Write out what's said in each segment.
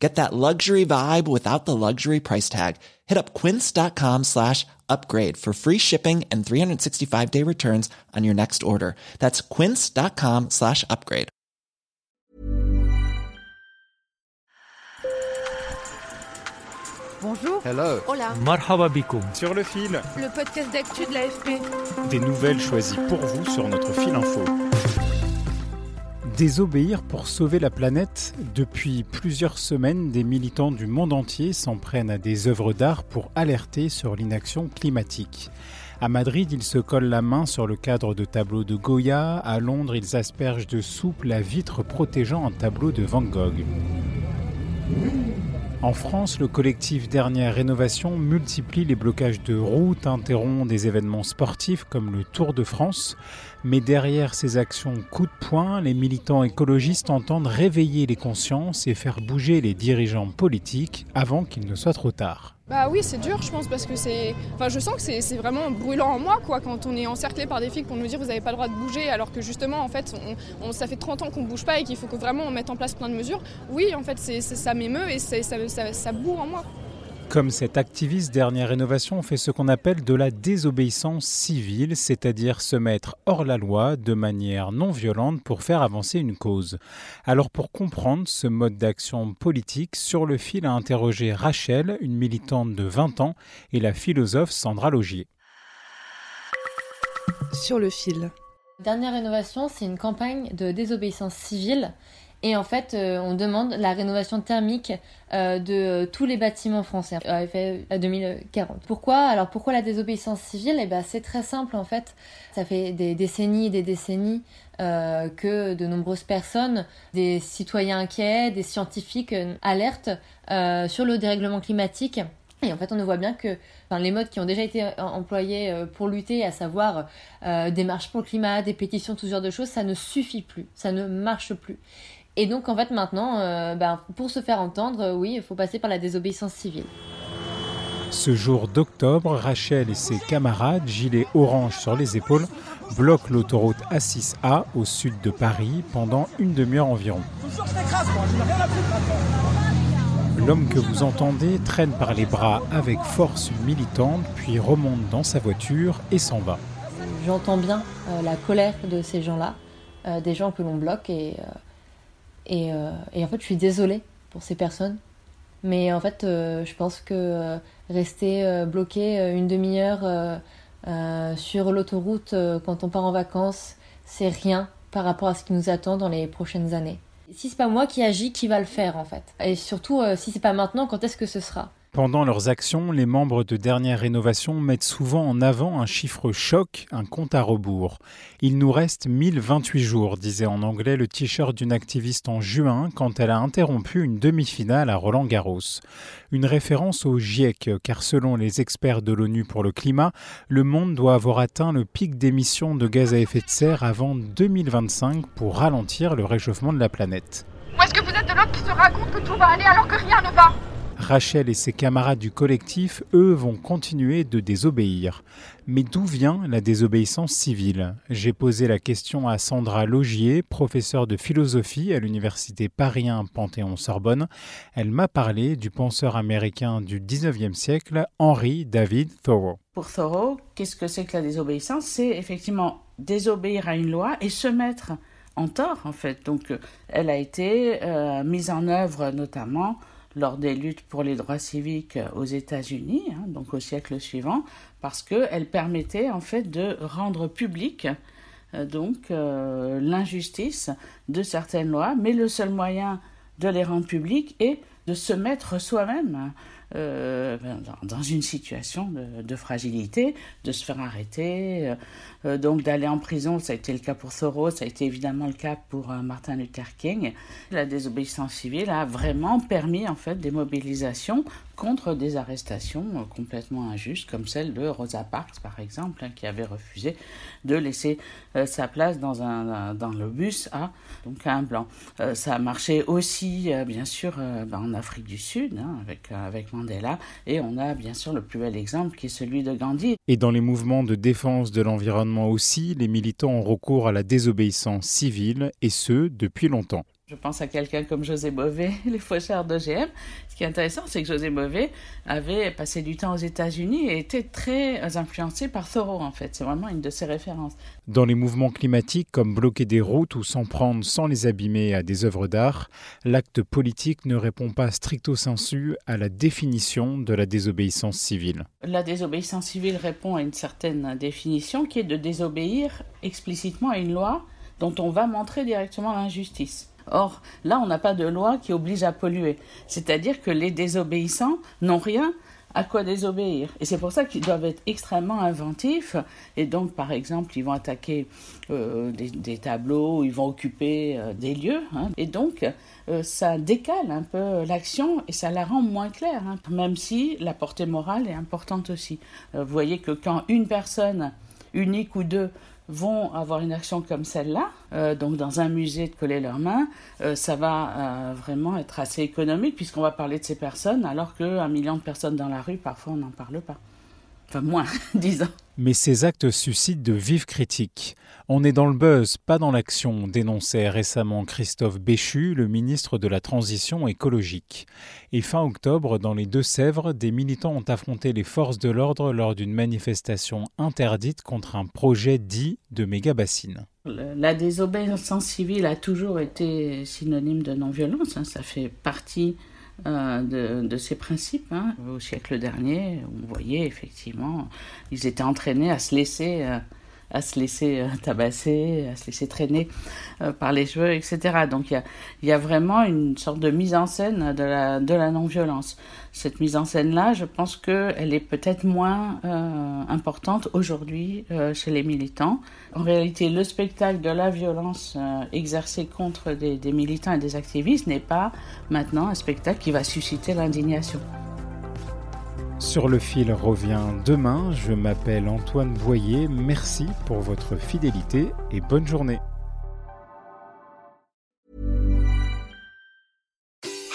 Get that luxury vibe without the luxury price tag. Hit up quince.com slash upgrade for free shipping and 365 day returns on your next order. That's quince.com slash upgrade. Bonjour. Hello. Hola. Marhaba bikoum. Sur le fil. Le podcast d'actu de l'AFP. Des nouvelles choisies pour vous sur notre fil info. Désobéir pour sauver la planète. Depuis plusieurs semaines, des militants du monde entier s'en prennent à des œuvres d'art pour alerter sur l'inaction climatique. À Madrid, ils se collent la main sur le cadre de tableaux de Goya. À Londres, ils aspergent de soupe la vitre protégeant un tableau de Van Gogh. En France, le collectif Dernière Rénovation multiplie les blocages de routes, interrompt des événements sportifs comme le Tour de France. Mais derrière ces actions coup de poing, les militants écologistes entendent réveiller les consciences et faire bouger les dirigeants politiques avant qu'il ne soit trop tard. Bah oui, c'est dur, je pense, parce que c'est. Enfin, je sens que c'est vraiment brûlant en moi, quoi, quand on est encerclé par des flics pour nous dire vous n'avez pas le droit de bouger, alors que justement, en fait, ça fait 30 ans qu'on ne bouge pas et qu'il faut que vraiment on mette en place plein de mesures. Oui, en fait, c'est ça m'émeut et ça, ça, ça bourre en moi. Comme cet activiste dernière rénovation fait ce qu'on appelle de la désobéissance civile, c'est-à-dire se mettre hors la loi de manière non violente pour faire avancer une cause. Alors pour comprendre ce mode d'action politique, sur le fil a interrogé Rachel, une militante de 20 ans, et la philosophe Sandra Logier. Sur le fil. Dernière rénovation, c'est une campagne de désobéissance civile et en fait, euh, on demande la rénovation thermique euh, de tous les bâtiments français à effet à 2040. Pourquoi? Alors pourquoi la désobéissance civile? Eh ben c'est très simple en fait. Ça fait des décennies et des décennies euh, que de nombreuses personnes, des citoyens inquiets, des scientifiques alertent sur le dérèglement climatique. Et en fait, on voit bien que les modes qui ont déjà été employés pour lutter, à savoir des marches pour le climat, des pétitions, tout ce genre de choses, ça ne suffit plus, ça ne marche plus. Et donc en fait maintenant, euh, ben, pour se faire entendre, euh, oui, il faut passer par la désobéissance civile. Ce jour d'octobre, Rachel et ses camarades, gilets orange sur les épaules, bloquent l'autoroute A6A au sud de Paris pendant une demi-heure environ. L'homme que vous entendez traîne par les bras avec force une militante, puis remonte dans sa voiture et s'en va. J'entends bien euh, la colère de ces gens-là, des gens que l'on bloque et euh, et, en fait, je suis désolée pour ces personnes. Mais en fait, euh, je pense que euh, rester bloqué une demi-heure sur l'autoroute quand on part en vacances, c'est rien par rapport à ce qui nous attend dans les prochaines années. Si c'est pas moi qui agis, qui va le faire en fait? Et surtout, si c'est pas maintenant, quand est-ce que ce sera? Pendant leurs actions, les membres de Dernière Rénovation mettent souvent en avant un chiffre choc, un compte à rebours. Il nous reste 1028 jours, disait en anglais le t-shirt d'une activiste en juin quand elle a interrompu une demi-finale à Roland Garros. Une référence au GIEC, car selon les experts de l'ONU pour le climat, le monde doit avoir atteint le pic d'émissions de gaz à effet de serre avant 2025 pour ralentir le réchauffement de la planète. Où est-ce que vous êtes de l'autre qui se raconte que tout va aller alors que rien ne va? Rachel et ses camarades du collectif, eux, vont continuer de désobéir. Mais d'où vient la désobéissance civile? J'ai posé la question à Sandra Logier, professeure de philosophie à l'université Paris Panthéon-Sorbonne. Elle m'a parlé du penseur américain du 19e siècle, Henry David Thoreau. Pour Thoreau, qu'est-ce que c'est que la désobéissance? C'est effectivement désobéir à une loi et se mettre en tort, en fait. Donc, elle a été euh, mise en œuvre notamment lors des luttes pour les droits civiques aux États-Unis, hein, donc au siècle suivant, parce qu'elle permettait en fait de rendre public euh, donc euh, l'injustice de certaines lois, mais le seul moyen de les rendre publiques est de se mettre soi-même euh, dans, une situation de, fragilité, de se faire arrêter, euh, euh, donc d'aller en prison. Ça a été le cas pour Thoreau, ça a été évidemment le cas pour Martin Luther King. La désobéissance civile a vraiment permis en fait des mobilisations contre des arrestations complètement injustes, comme celle de Rosa Parks, par exemple, hein, qui avait refusé de laisser sa place dans, un, dans le bus à, donc un blanc. Ça a marché aussi, bien sûr, ben, en Afrique du Sud, hein, avec, avec Et on a bien sûr le plus bel exemple qui est celui de Gandhi. Et dans les mouvements de défense de l'environnement aussi, les militants ont recours à la désobéissance civile, et ce, depuis longtemps. Je pense à quelqu'un comme José Bové, les faucheurs d'OGM. Ce qui est intéressant, c'est que José Bové avait passé du temps aux États-Unis et était très influencé par Thoreau, en fait. C'est vraiment une de ses références. Dans les mouvements climatiques, comme bloquer des routes ou s'en prendre sans les abîmer à des œuvres d'art, l'acte politique ne répond pas stricto sensu à la définition de la désobéissance civile. La désobéissance civile répond à une certaine définition qui est de désobéir explicitement à une loi dont on va montrer directement l'injustice. Or, là, on n'a pas de loi qui oblige à polluer. C'est-à-dire que les désobéissants n'ont rien à quoi désobéir. Et c'est pour ça qu'ils doivent être extrêmement inventifs. Et donc, par exemple, ils vont attaquer euh, des, tableaux, ils vont occuper euh, des lieux. Hein. Et donc, euh, ça décale un peu l'action et ça la rend moins claire, hein. même si la portée morale est importante aussi. vous voyez que quand une personne unique ou deux vont avoir une action comme celle-là, euh, donc dans un musée de coller leurs mains, euh, ça va euh, vraiment être assez économique puisqu'on va parler de ces personnes alors qu'un million de personnes dans la rue, parfois on n'en parle pas. Enfin moins, disons. Mais ces actes suscitent de vives critiques. On est dans le buzz, pas dans l'action, dénonçait récemment Christophe Béchu, le ministre de la Transition écologique. Et fin octobre, dans les Deux-Sèvres, des militants ont affronté les forces de l'ordre lors d'une manifestation interdite contre un projet dit de méga-bassine. La désobéissance civile a toujours été synonyme de non-violence, hein. ça fait partie euh, de, ces principes. Hein. Au siècle dernier, on voyait effectivement, ils étaient entraînés à se laisser, euh, à se laisser euh, tabasser, à se laisser traîner par les cheveux, etc. Donc il y a, vraiment une sorte de mise en scène de la, non-violence. Cette mise en scène-là, je pense qu'elle est peut-être moins importante aujourd'hui chez les militants. En réalité, le spectacle de la violence exercée contre des militants et des activistes n'est pas maintenant un spectacle qui va susciter l'indignation. Sur le fil revient demain. Je m'appelle Antoine Boyer. Merci pour votre fidélité et bonne journée.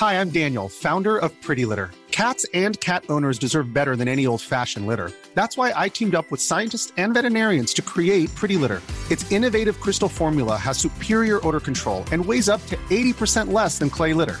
Hi, I'm Daniel, founder of Pretty Litter. Cats and cat owners deserve better than any old-fashioned litter. That's why I teamed up with scientists and veterinarians to create Pretty Litter. Its innovative crystal formula has superior odor control and weighs up to 80% less than clay litter.